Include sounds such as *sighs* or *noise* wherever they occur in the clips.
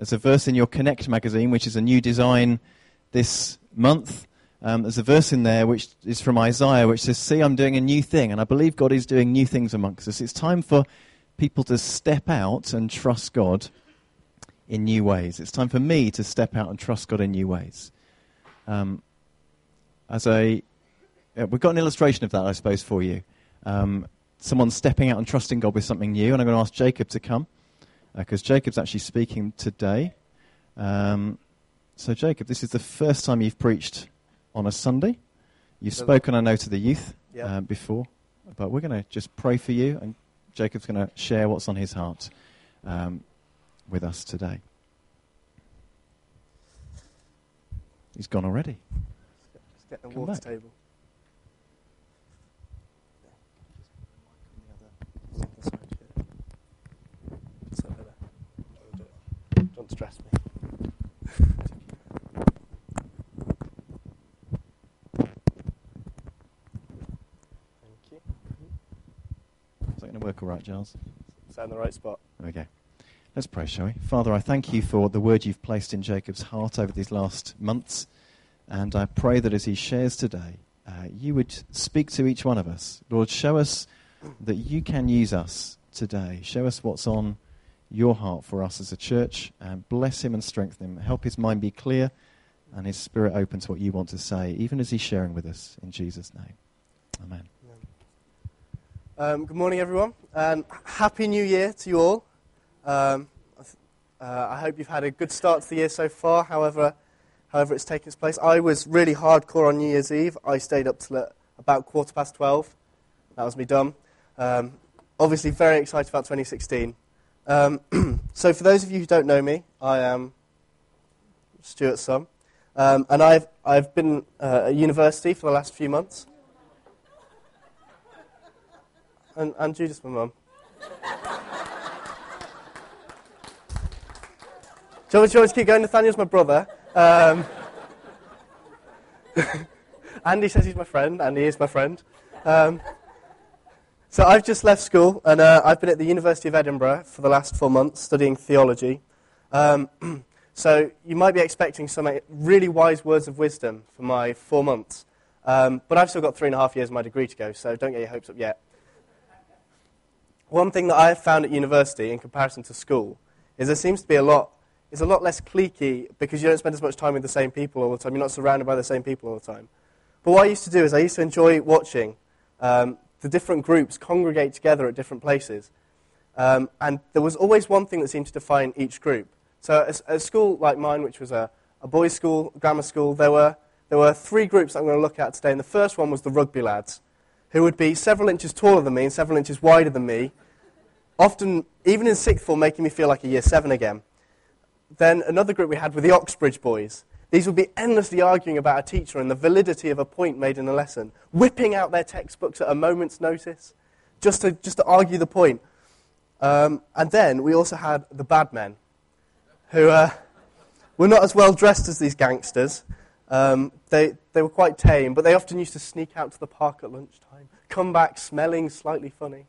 There's a verse in your Connect magazine, which is a new design this month. Um, there's a verse in there which is from Isaiah, which says, See, I'm doing a new thing. And I believe God is doing new things amongst us. It's time for people to step out and trust God in new ways. It's time for me to step out and trust God in new ways. Um, as a, we've got an illustration of that, I suppose, for you. Um, someone stepping out and trusting God with something new, and I'm going to ask Jacob to come because uh, Jacob's actually speaking today. Um, so, Jacob, this is the first time you've preached on a Sunday. You've spoken, I know, to the youth yep. uh, before, but we're going to just pray for you, and Jacob's going to share what's on his heart um, with us today. He's gone already. Just get the Come water back. table. Don't stress me. Is that going to work all right, Giles? Is that in the right spot? Okay. Let's pray, shall we? Father, I thank you for the word you've placed in Jacob's heart over these last months. And I pray that as he shares today, uh, you would speak to each one of us. Lord, show us that you can use us today. Show us what's on your heart for us as a church. And bless him and strengthen him. Help his mind be clear and his spirit open to what you want to say, even as he's sharing with us. In Jesus' name. Amen. Um, good morning, everyone, and Happy New Year to you all. Um, uh, I hope you've had a good start to the year so far, however, however it's taken its place. I was really hardcore on New Year's Eve. I stayed up till about quarter past 12. That was me dumb. Um, obviously, very excited about 2016. Um, *clears throat* so, for those of you who don't know me, I am Stuart Sum, um, and I've, I've been uh, at university for the last few months. and, and Judas, my mum. do, you want, to keep going? Nathaniel's my brother. Um, *laughs* Andy says he's my friend, and he is my friend. Um, so I've just left school, and uh, I've been at the University of Edinburgh for the last four months studying theology. Um, *clears throat* so you might be expecting some really wise words of wisdom for my four months. Um, but I've still got three and a half years of my degree to go, so don't get your hopes up yet. One thing that I've found at university in comparison to school is there seems to be a lot, it's a lot less cliquey because you don't spend as much time with the same people all the time. You're not surrounded by the same people all the time. But what I used to do is I used to enjoy watching um, the different groups congregate together at different places. Um, and there was always one thing that seemed to define each group. So at a, school like mine, which was a, a boys' school, grammar school, there were, there were three groups I'm going to look at today. And the first one was the rugby lads who would be several inches taller than me and several inches wider than me, often, even in sixth form, making me feel like a year seven again. Then another group we had were the Oxbridge boys. These would be endlessly arguing about a teacher and the validity of a point made in a lesson, whipping out their textbooks at a moment's notice just to, just to argue the point. Um, and then we also had the bad men, who uh, were not as well dressed as these gangsters. Um, they, they were quite tame, but they often used to sneak out to the park at lunchtime, come back smelling slightly funny.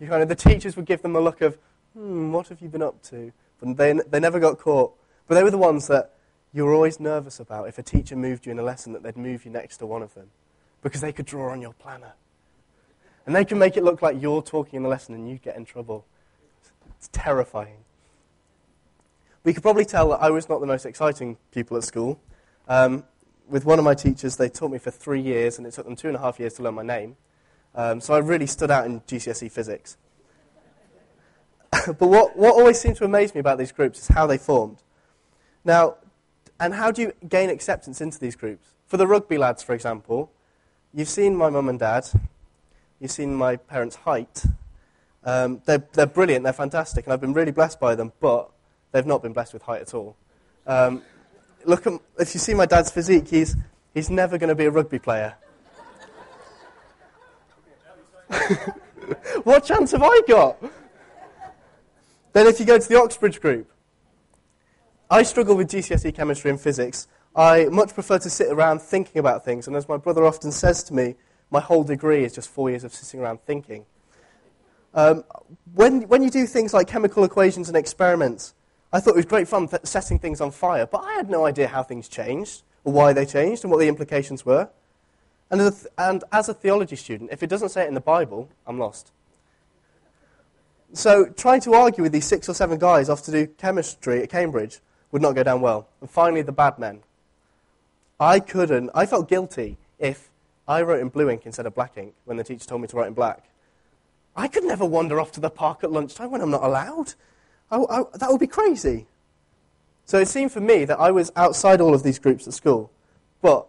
You kind of, the teachers would give them a look of, hmm, what have you been up to? But they, they never got caught. But they were the ones that you were always nervous about if a teacher moved you in a lesson that they'd move you next to one of them because they could draw on your planner. And they can make it look like you're talking in the lesson and you get in trouble. It's terrifying. We could probably tell that I was not the most exciting pupil at school. Um, with one of my teachers, they taught me for three years, and it took them two and a half years to learn my name. Um, so I really stood out in GCSE physics. *laughs* but what, what always seemed to amaze me about these groups is how they formed. Now, and how do you gain acceptance into these groups? For the rugby lads, for example, you've seen my mum and dad, you've seen my parents' height. Um, they're, they're brilliant, they're fantastic, and I've been really blessed by them, but they've not been blessed with height at all. Um, look at, if you see my dad's physique, he's, he's never going to be a rugby player. *laughs* what chance have I got? Then, if you go to the Oxbridge group, I struggle with GCSE chemistry and physics. I much prefer to sit around thinking about things, and as my brother often says to me, my whole degree is just four years of sitting around thinking. Um, when, when you do things like chemical equations and experiments, I thought it was great fun th- setting things on fire, but I had no idea how things changed, or why they changed, and what the implications were. And as, th- and as a theology student, if it doesn't say it in the Bible, I'm lost. So trying to argue with these six or seven guys off to do chemistry at Cambridge would not go down well. And finally, the bad men. I couldn't, I felt guilty if I wrote in blue ink instead of black ink when the teacher told me to write in black. I could never wander off to the park at lunchtime when I'm not allowed. I, I, that would be crazy. So it seemed for me that I was outside all of these groups at school. But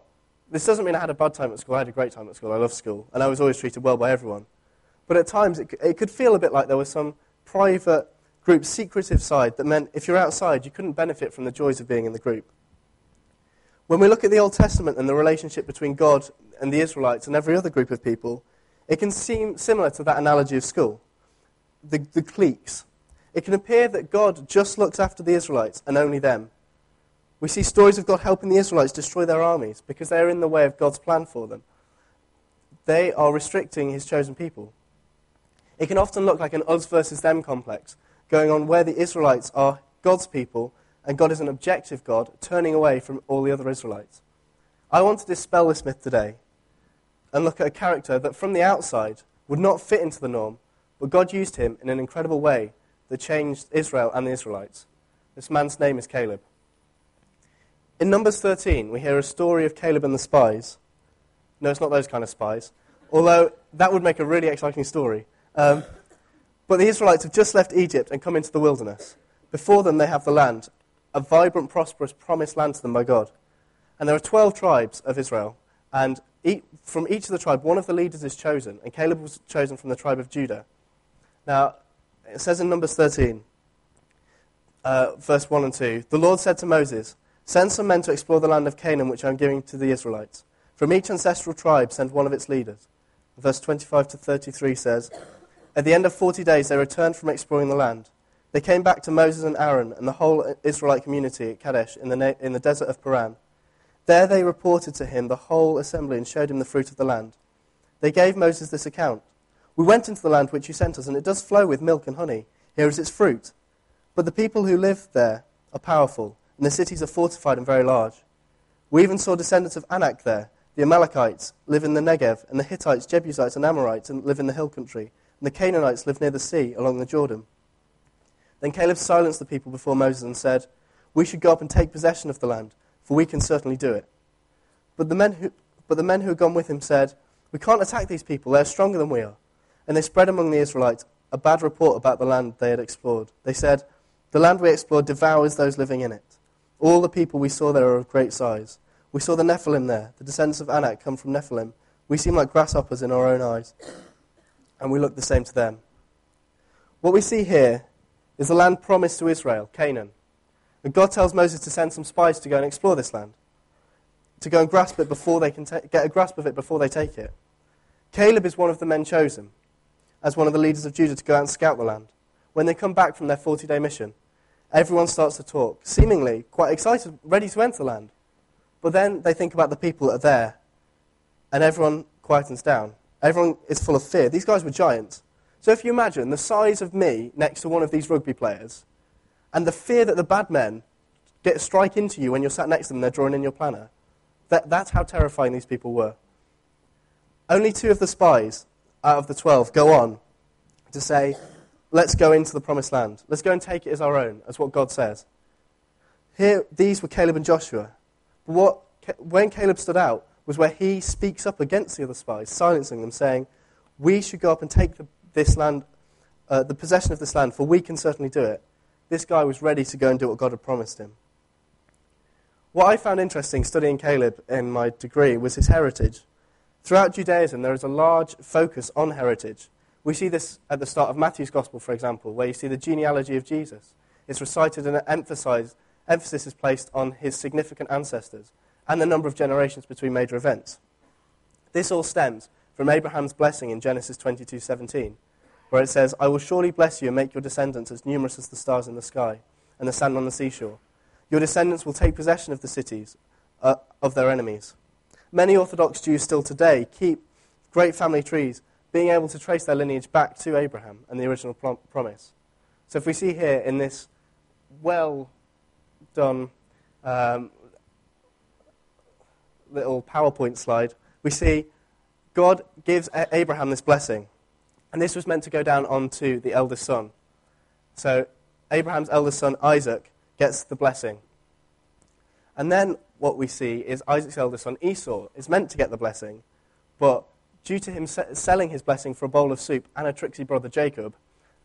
this doesn't mean I had a bad time at school. I had a great time at school. I love school. And I was always treated well by everyone. But at times it, it could feel a bit like there was some private group, secretive side that meant if you're outside, you couldn't benefit from the joys of being in the group. When we look at the Old Testament and the relationship between God and the Israelites and every other group of people, it can seem similar to that analogy of school the, the cliques. It can appear that God just looks after the Israelites and only them. We see stories of God helping the Israelites destroy their armies because they are in the way of God's plan for them. They are restricting his chosen people. It can often look like an us versus them complex going on where the Israelites are God's people and God is an objective God, turning away from all the other Israelites. I want to dispel this myth today and look at a character that from the outside would not fit into the norm, but God used him in an incredible way that changed Israel and the Israelites. This man's name is Caleb. In Numbers 13, we hear a story of Caleb and the spies. No, it's not those kind of spies, although that would make a really exciting story. Um, but the Israelites have just left Egypt and come into the wilderness. Before them, they have the land, a vibrant, prosperous, promised land to them by God. And there are 12 tribes of Israel, and from each of the tribe, one of the leaders is chosen, and Caleb was chosen from the tribe of Judah. Now, it says in Numbers 13, uh, verse 1 and 2, The Lord said to Moses, Send some men to explore the land of Canaan, which I am giving to the Israelites. From each ancestral tribe, send one of its leaders. Verse 25 to 33 says, At the end of 40 days, they returned from exploring the land. They came back to Moses and Aaron and the whole Israelite community at Kadesh in the, in the desert of Paran. There they reported to him the whole assembly and showed him the fruit of the land. They gave Moses this account We went into the land which you sent us, and it does flow with milk and honey. Here is its fruit. But the people who live there are powerful, and the cities are fortified and very large. We even saw descendants of Anak there. The Amalekites live in the Negev, and the Hittites, Jebusites, and Amorites live in the hill country, and the Canaanites lived near the sea along the Jordan. Then Caleb silenced the people before Moses and said, We should go up and take possession of the land, for we can certainly do it. But the men who, but the men who had gone with him said, We can't attack these people, they are stronger than we are. And they spread among the Israelites a bad report about the land they had explored. They said, The land we explored devours those living in it. All the people we saw there are of great size. We saw the Nephilim there. The descendants of Anak come from Nephilim. We seem like grasshoppers in our own eyes, and we look the same to them. What we see here is the land promised to Israel, Canaan. And God tells Moses to send some spies to go and explore this land, to go and grasp it before they can get a grasp of it before they take it. Caleb is one of the men chosen as one of the leaders of Judah to go out and scout the land. When they come back from their 40 day mission, everyone starts to talk, seemingly quite excited, ready to enter the land. But then they think about the people that are there, and everyone quietens down. Everyone is full of fear. These guys were giants. So if you imagine the size of me next to one of these rugby players, and the fear that the bad men get strike into you when you're sat next to them, they're drawing in your planner. That, that's how terrifying these people were. Only two of the spies out of the twelve go on to say, let's go into the promised land. Let's go and take it as our own, as what God says. Here, these were Caleb and Joshua. What, when Caleb stood out was where he speaks up against the other spies, silencing them, saying, we should go up and take the this land, uh, the possession of this land, for we can certainly do it. This guy was ready to go and do what God had promised him. What I found interesting studying Caleb in my degree was his heritage. Throughout Judaism, there is a large focus on heritage. We see this at the start of Matthew's Gospel, for example, where you see the genealogy of Jesus. It's recited and emphasized, emphasis is placed on his significant ancestors and the number of generations between major events. This all stems from Abraham's blessing in Genesis 22:17, where it says, "I will surely bless you and make your descendants as numerous as the stars in the sky and the sand on the seashore. Your descendants will take possession of the cities uh, of their enemies." Many Orthodox Jews still today keep great family trees, being able to trace their lineage back to Abraham and the original promise. So if we see here in this well done um, little PowerPoint slide, we see God gives Abraham this blessing. And this was meant to go down onto the eldest son. So Abraham's eldest son, Isaac, gets the blessing. And then what we see is Isaac's eldest son, Esau, is meant to get the blessing. But due to him selling his blessing for a bowl of soup and a tricksy brother, Jacob,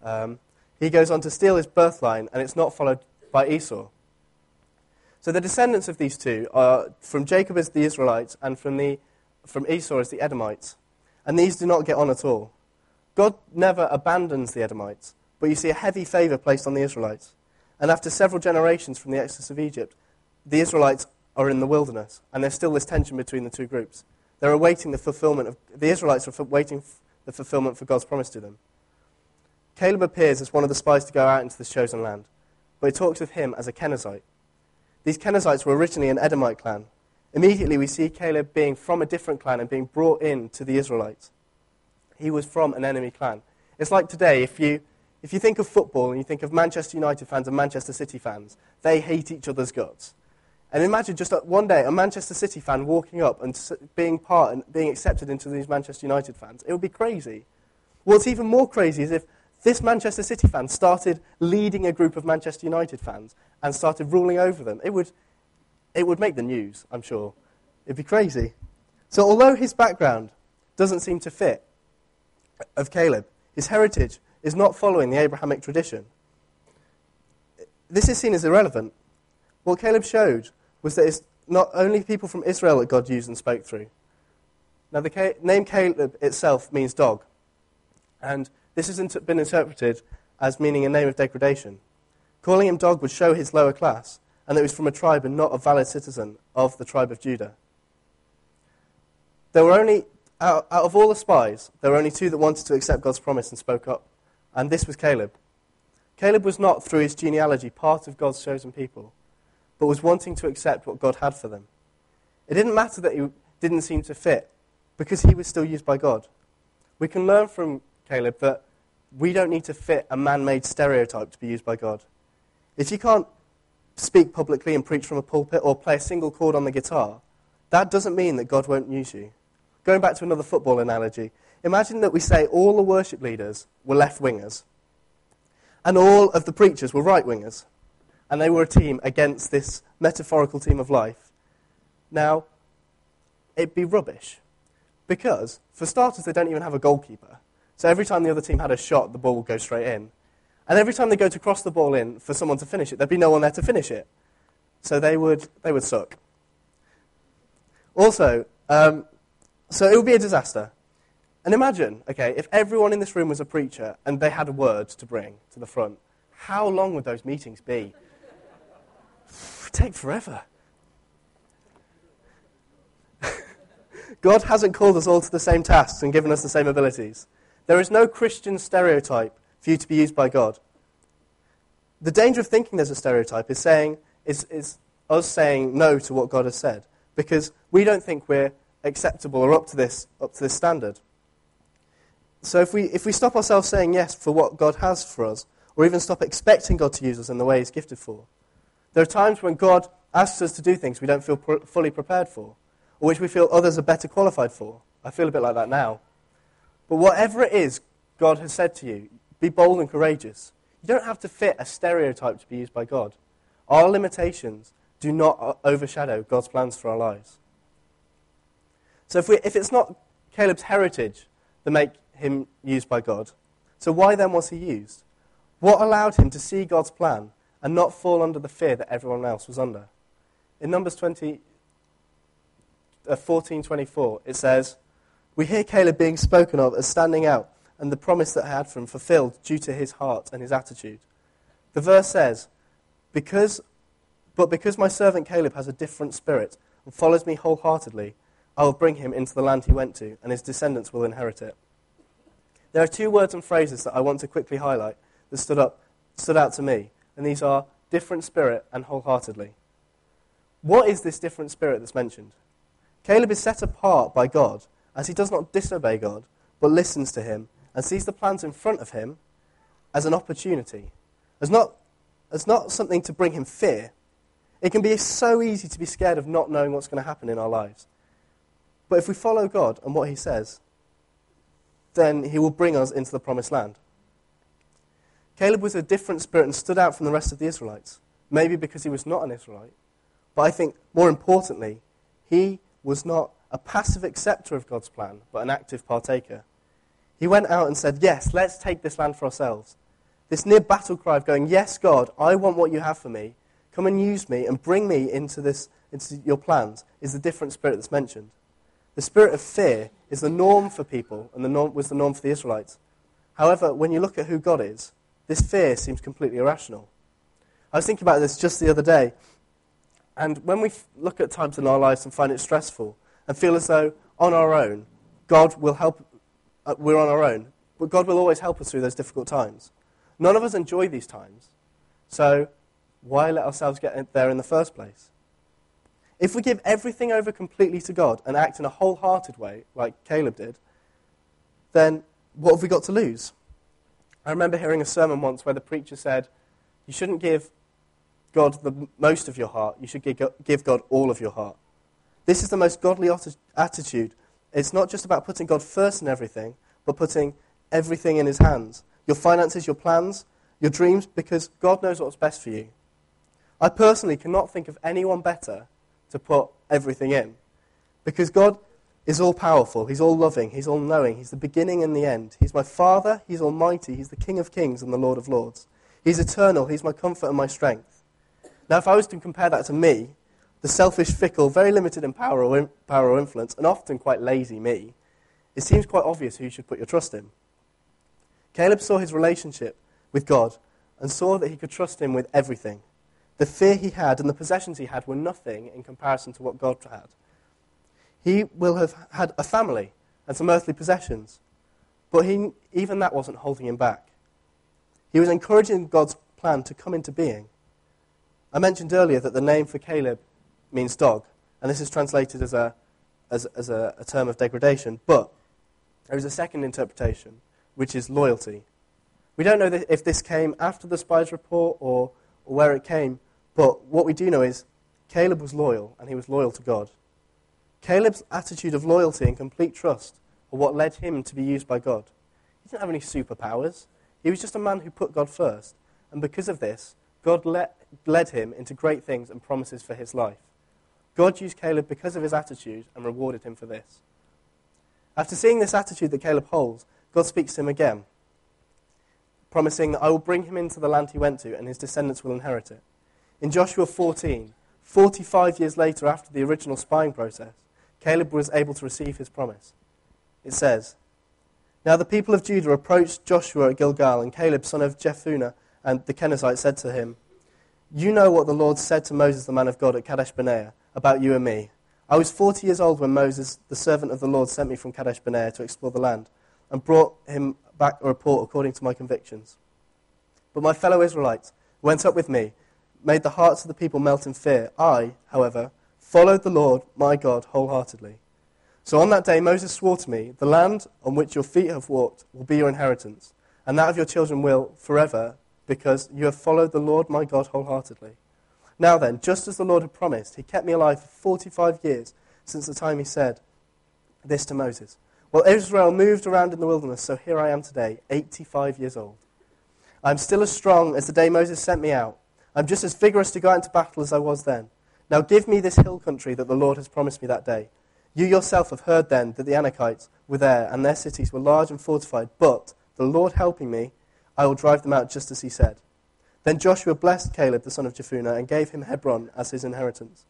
um, he goes on to steal his birthline, and it's not followed by Esau. So the descendants of these two are from Jacob as the Israelites and from, the, from Esau as the Edomites. And these do not get on at all. God never abandons the Edomites, but you see a heavy favor placed on the Israelites. And after several generations from the exodus of Egypt, the Israelites are in the wilderness, and there's still this tension between the two groups. They're awaiting the fulfillment of, the Israelites are waiting the fulfillment for God's promise to them. Caleb appears as one of the spies to go out into the chosen land, but he talks of him as a Kenizzite. These Kenizzites were originally an Edomite clan. Immediately, we see Caleb being from a different clan and being brought in to the Israelites. He was from an enemy clan. It's like today, if you, if you think of football and you think of Manchester United fans and Manchester City fans, they hate each other's guts. And imagine just one day a Manchester City fan walking up and being part and being accepted into these Manchester United fans. It would be crazy. What's even more crazy is if this Manchester City fan started leading a group of Manchester United fans and started ruling over them. It would, it would make the news, I'm sure. It'd be crazy. So, although his background doesn't seem to fit of Caleb, his heritage is not following the Abrahamic tradition. This is seen as irrelevant. What Caleb showed was that it's not only people from Israel that God used and spoke through. Now, the name Caleb itself means dog. And this has been interpreted as meaning a name of degradation. Calling him dog would show his lower class, and that he was from a tribe and not a valid citizen of the tribe of Judah. There were only, out, out of all the spies, there were only two that wanted to accept God's promise and spoke up, and this was Caleb. Caleb was not, through his genealogy, part of God's chosen people, but was wanting to accept what God had for them. It didn't matter that he didn't seem to fit, because he was still used by God. We can learn from Caleb that we don't need to fit a man made stereotype to be used by God. If you can't speak publicly and preach from a pulpit or play a single chord on the guitar, that doesn't mean that God won't use you. Going back to another football analogy, imagine that we say all the worship leaders were left wingers and all of the preachers were right wingers, and they were a team against this metaphorical team of life. Now, it'd be rubbish because, for starters, they don't even have a goalkeeper. So every time the other team had a shot, the ball would go straight in. And every time they go to cross the ball in for someone to finish it, there'd be no one there to finish it. So they would, they would suck. Also, um, so it would be a disaster. And imagine, okay, if everyone in this room was a preacher and they had a word to bring to the front, how long would those meetings be? *sighs* Take forever. *laughs* God hasn't called us all to the same tasks and given us the same abilities. There is no Christian stereotype for you to be used by God. The danger of thinking there's a stereotype is, saying, is, is us saying no to what God has said because we don't think we're acceptable or up to this, up to this standard. So if we, if we stop ourselves saying yes for what God has for us, or even stop expecting God to use us in the way He's gifted for, there are times when God asks us to do things we don't feel pr- fully prepared for, or which we feel others are better qualified for. I feel a bit like that now. But whatever it is God has said to you, be bold and courageous. You don't have to fit a stereotype to be used by God. Our limitations do not overshadow God's plans for our lives. So if, we, if it's not Caleb's heritage that make him used by God, so why then was he used? What allowed him to see God's plan and not fall under the fear that everyone else was under? In Numbers 20, uh, 14.24, it says, we hear Caleb being spoken of as standing out and the promise that I had for him fulfilled due to his heart and his attitude. The verse says, because, But because my servant Caleb has a different spirit and follows me wholeheartedly, I will bring him into the land he went to, and his descendants will inherit it. There are two words and phrases that I want to quickly highlight that stood, up, stood out to me, and these are different spirit and wholeheartedly. What is this different spirit that's mentioned? Caleb is set apart by God as he does not disobey God, but listens to him and sees the plans in front of him as an opportunity, as not as not something to bring him fear. It can be so easy to be scared of not knowing what's going to happen in our lives. But if we follow God and what he says, then he will bring us into the promised land. Caleb was a different spirit and stood out from the rest of the Israelites, maybe because he was not an Israelite. But I think more importantly, he was not a passive acceptor of God's plan, but an active partaker. He went out and said, Yes, let's take this land for ourselves. This near battle cry of going, Yes, God, I want what you have for me. Come and use me and bring me into, this, into your plans is the different spirit that's mentioned. The spirit of fear is the norm for people and the norm, was the norm for the Israelites. However, when you look at who God is, this fear seems completely irrational. I was thinking about this just the other day. And when we look at times in our lives and find it stressful and feel as though on our own, God will help, uh, we're on our own, but God will always help us through those difficult times. None of us enjoy these times. So why let ourselves get there in the first place? If we give everything over completely to God and act in a wholehearted way, like Caleb did, then what have we got to lose? I remember hearing a sermon once where the preacher said, You shouldn't give God the most of your heart, you should give God all of your heart. This is the most godly attitude. It's not just about putting God first in everything, but putting everything in His hands your finances, your plans, your dreams, because God knows what's best for you. I personally cannot think of anyone better to put everything in. Because God is all powerful, He's all loving, He's all knowing, He's the beginning and the end. He's my Father, He's almighty, He's the King of kings and the Lord of lords. He's eternal, He's my comfort and my strength. Now, if I was to compare that to me, the selfish, fickle, very limited in power or, in, power or influence, and often quite lazy me, it seems quite obvious who you should put your trust in. Caleb saw his relationship with God and saw that he could trust him with everything. The fear he had and the possessions he had were nothing in comparison to what God had. He will have had a family and some earthly possessions, but he, even that wasn't holding him back. He was encouraging God's plan to come into being. I mentioned earlier that the name for Caleb means dog, and this is translated as a, as, as a, a term of degradation, but there is a second interpretation, which is loyalty. We don't know if this came after the spies report or, or where it came, but what we do know is Caleb was loyal, and he was loyal to God. Caleb's attitude of loyalty and complete trust are what led him to be used by God. He didn't have any superpowers. He was just a man who put God first. And because of this, God let, led him into great things and promises for his life. God used Caleb because of his attitude and rewarded him for this. After seeing this attitude that Caleb holds, God speaks to him again, promising that I will bring him into the land he went to and his descendants will inherit it. In Joshua 14, 45 years later, after the original spying process, Caleb was able to receive his promise. It says, Now the people of Judah approached Joshua at Gilgal, and Caleb, son of Jephunneh, and the Kenizzite said to him, You know what the Lord said to Moses, the man of God, at Kadesh Barnea, about you and me. I was 40 years old when Moses, the servant of the Lord, sent me from Kadesh Barnea to explore the land, and brought him back a report according to my convictions. But my fellow Israelites went up with me made the hearts of the people melt in fear. I, however, followed the Lord my God wholeheartedly. So on that day Moses swore to me, The land on which your feet have walked will be your inheritance, and that of your children will forever, because you have followed the Lord my God wholeheartedly. Now then, just as the Lord had promised, he kept me alive for 45 years since the time he said this to Moses. Well, Israel moved around in the wilderness, so here I am today, 85 years old. I am still as strong as the day Moses sent me out. I'm just as vigorous to go out into battle as I was then. Now give me this hill country that the Lord has promised me that day. You yourself have heard then that the Anakites were there, and their cities were large and fortified, but the Lord helping me, I will drive them out just as he said. Then Joshua blessed Caleb the son of Jephunneh and gave him Hebron as his inheritance.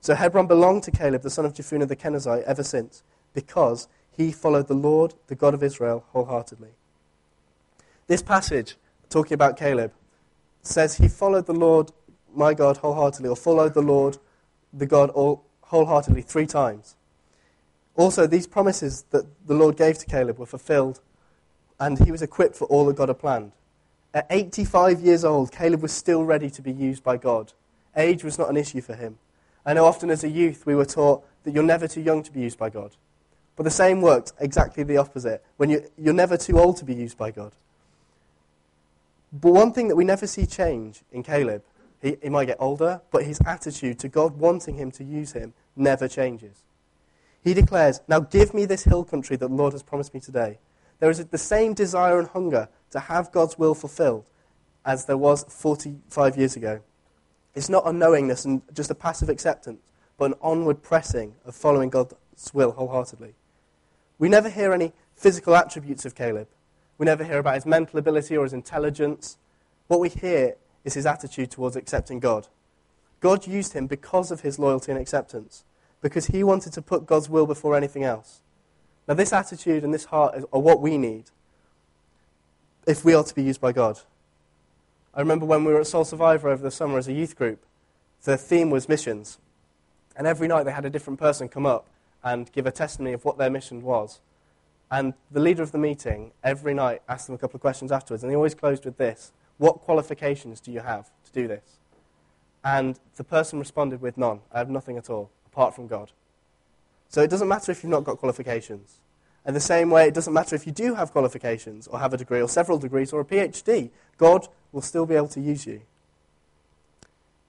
So Hebron belonged to Caleb the son of Jephunneh the Kenizzite ever since, because he followed the Lord, the God of Israel, wholeheartedly. This passage, talking about Caleb, says he followed the Lord, my God, wholeheartedly, or followed the Lord, the God, all, wholeheartedly three times. Also, these promises that the Lord gave to Caleb were fulfilled, and he was equipped for all that God had planned. At 85 years old, Caleb was still ready to be used by God. Age was not an issue for him. I know often as a youth we were taught that you're never too young to be used by God. But the same worked exactly the opposite when you, you're never too old to be used by God. But one thing that we never see change in Caleb, he, he might get older, but his attitude to God wanting him to use him never changes. He declares, Now give me this hill country that the Lord has promised me today. There is the same desire and hunger to have God's will fulfilled as there was 45 years ago. It's not unknowingness and just a passive acceptance, but an onward pressing of following God's will wholeheartedly. We never hear any physical attributes of Caleb. We never hear about his mental ability or his intelligence. What we hear is his attitude towards accepting God. God used him because of his loyalty and acceptance, because he wanted to put God's will before anything else. Now, this attitude and this heart are what we need if we are to be used by God. I remember when we were at Soul Survivor over the summer as a youth group, the theme was missions. And every night they had a different person come up and give a testimony of what their mission was. And the leader of the meeting every night asked them a couple of questions afterwards, and he always closed with this What qualifications do you have to do this? And the person responded with none. I have nothing at all, apart from God. So it doesn't matter if you've not got qualifications. In the same way, it doesn't matter if you do have qualifications, or have a degree, or several degrees, or a PhD. God will still be able to use you.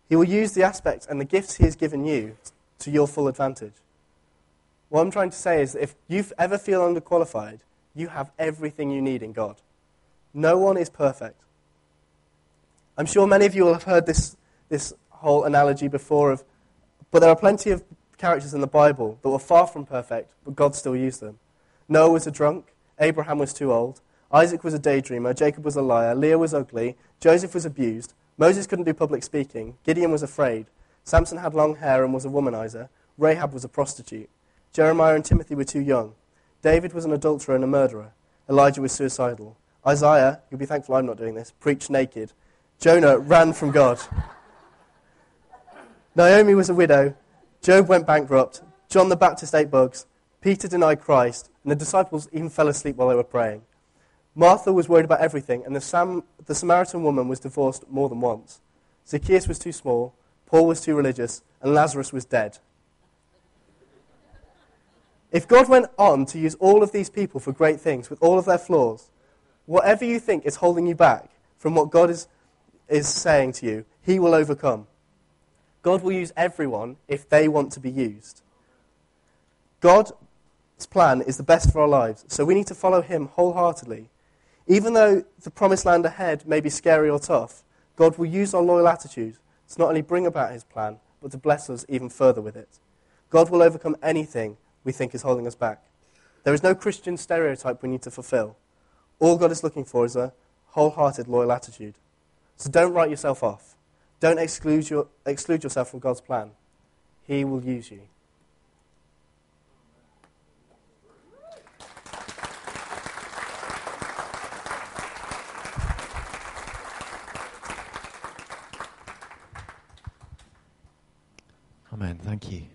He will use the aspects and the gifts He has given you to your full advantage. What I'm trying to say is that if you ever feel underqualified, you have everything you need in God. No one is perfect. I'm sure many of you will have heard this, this whole analogy before of, but there are plenty of characters in the Bible that were far from perfect, but God still used them. Noah was a drunk, Abraham was too old, Isaac was a daydreamer, Jacob was a liar, Leah was ugly, Joseph was abused, Moses couldn't do public speaking, Gideon was afraid, Samson had long hair and was a womanizer, Rahab was a prostitute, Jeremiah and Timothy were too young, David was an adulterer and a murderer, Elijah was suicidal, Isaiah, you'll be thankful I'm not doing this, preached naked, Jonah ran from God. *laughs* Naomi was a widow, Job went bankrupt, John the Baptist ate bugs, Peter denied Christ, and the disciples even fell asleep while they were praying. Martha was worried about everything, and the, Sam, the Samaritan woman was divorced more than once. Zacchaeus was too small, Paul was too religious, and Lazarus was dead. If God went on to use all of these people for great things with all of their flaws, whatever you think is holding you back from what God is, is saying to you, He will overcome. God will use everyone if they want to be used. God's plan is the best for our lives, so we need to follow Him wholeheartedly even though the promised land ahead may be scary or tough, God will use our loyal attitude to not only bring about his plan, but to bless us even further with it. God will overcome anything we think is holding us back. There is no Christian stereotype we need to fulfill. All God is looking for is a wholehearted, loyal attitude. So don't write yourself off. Don't exclude, your, exclude yourself from God's plan. He will use you. Amen. Thank you.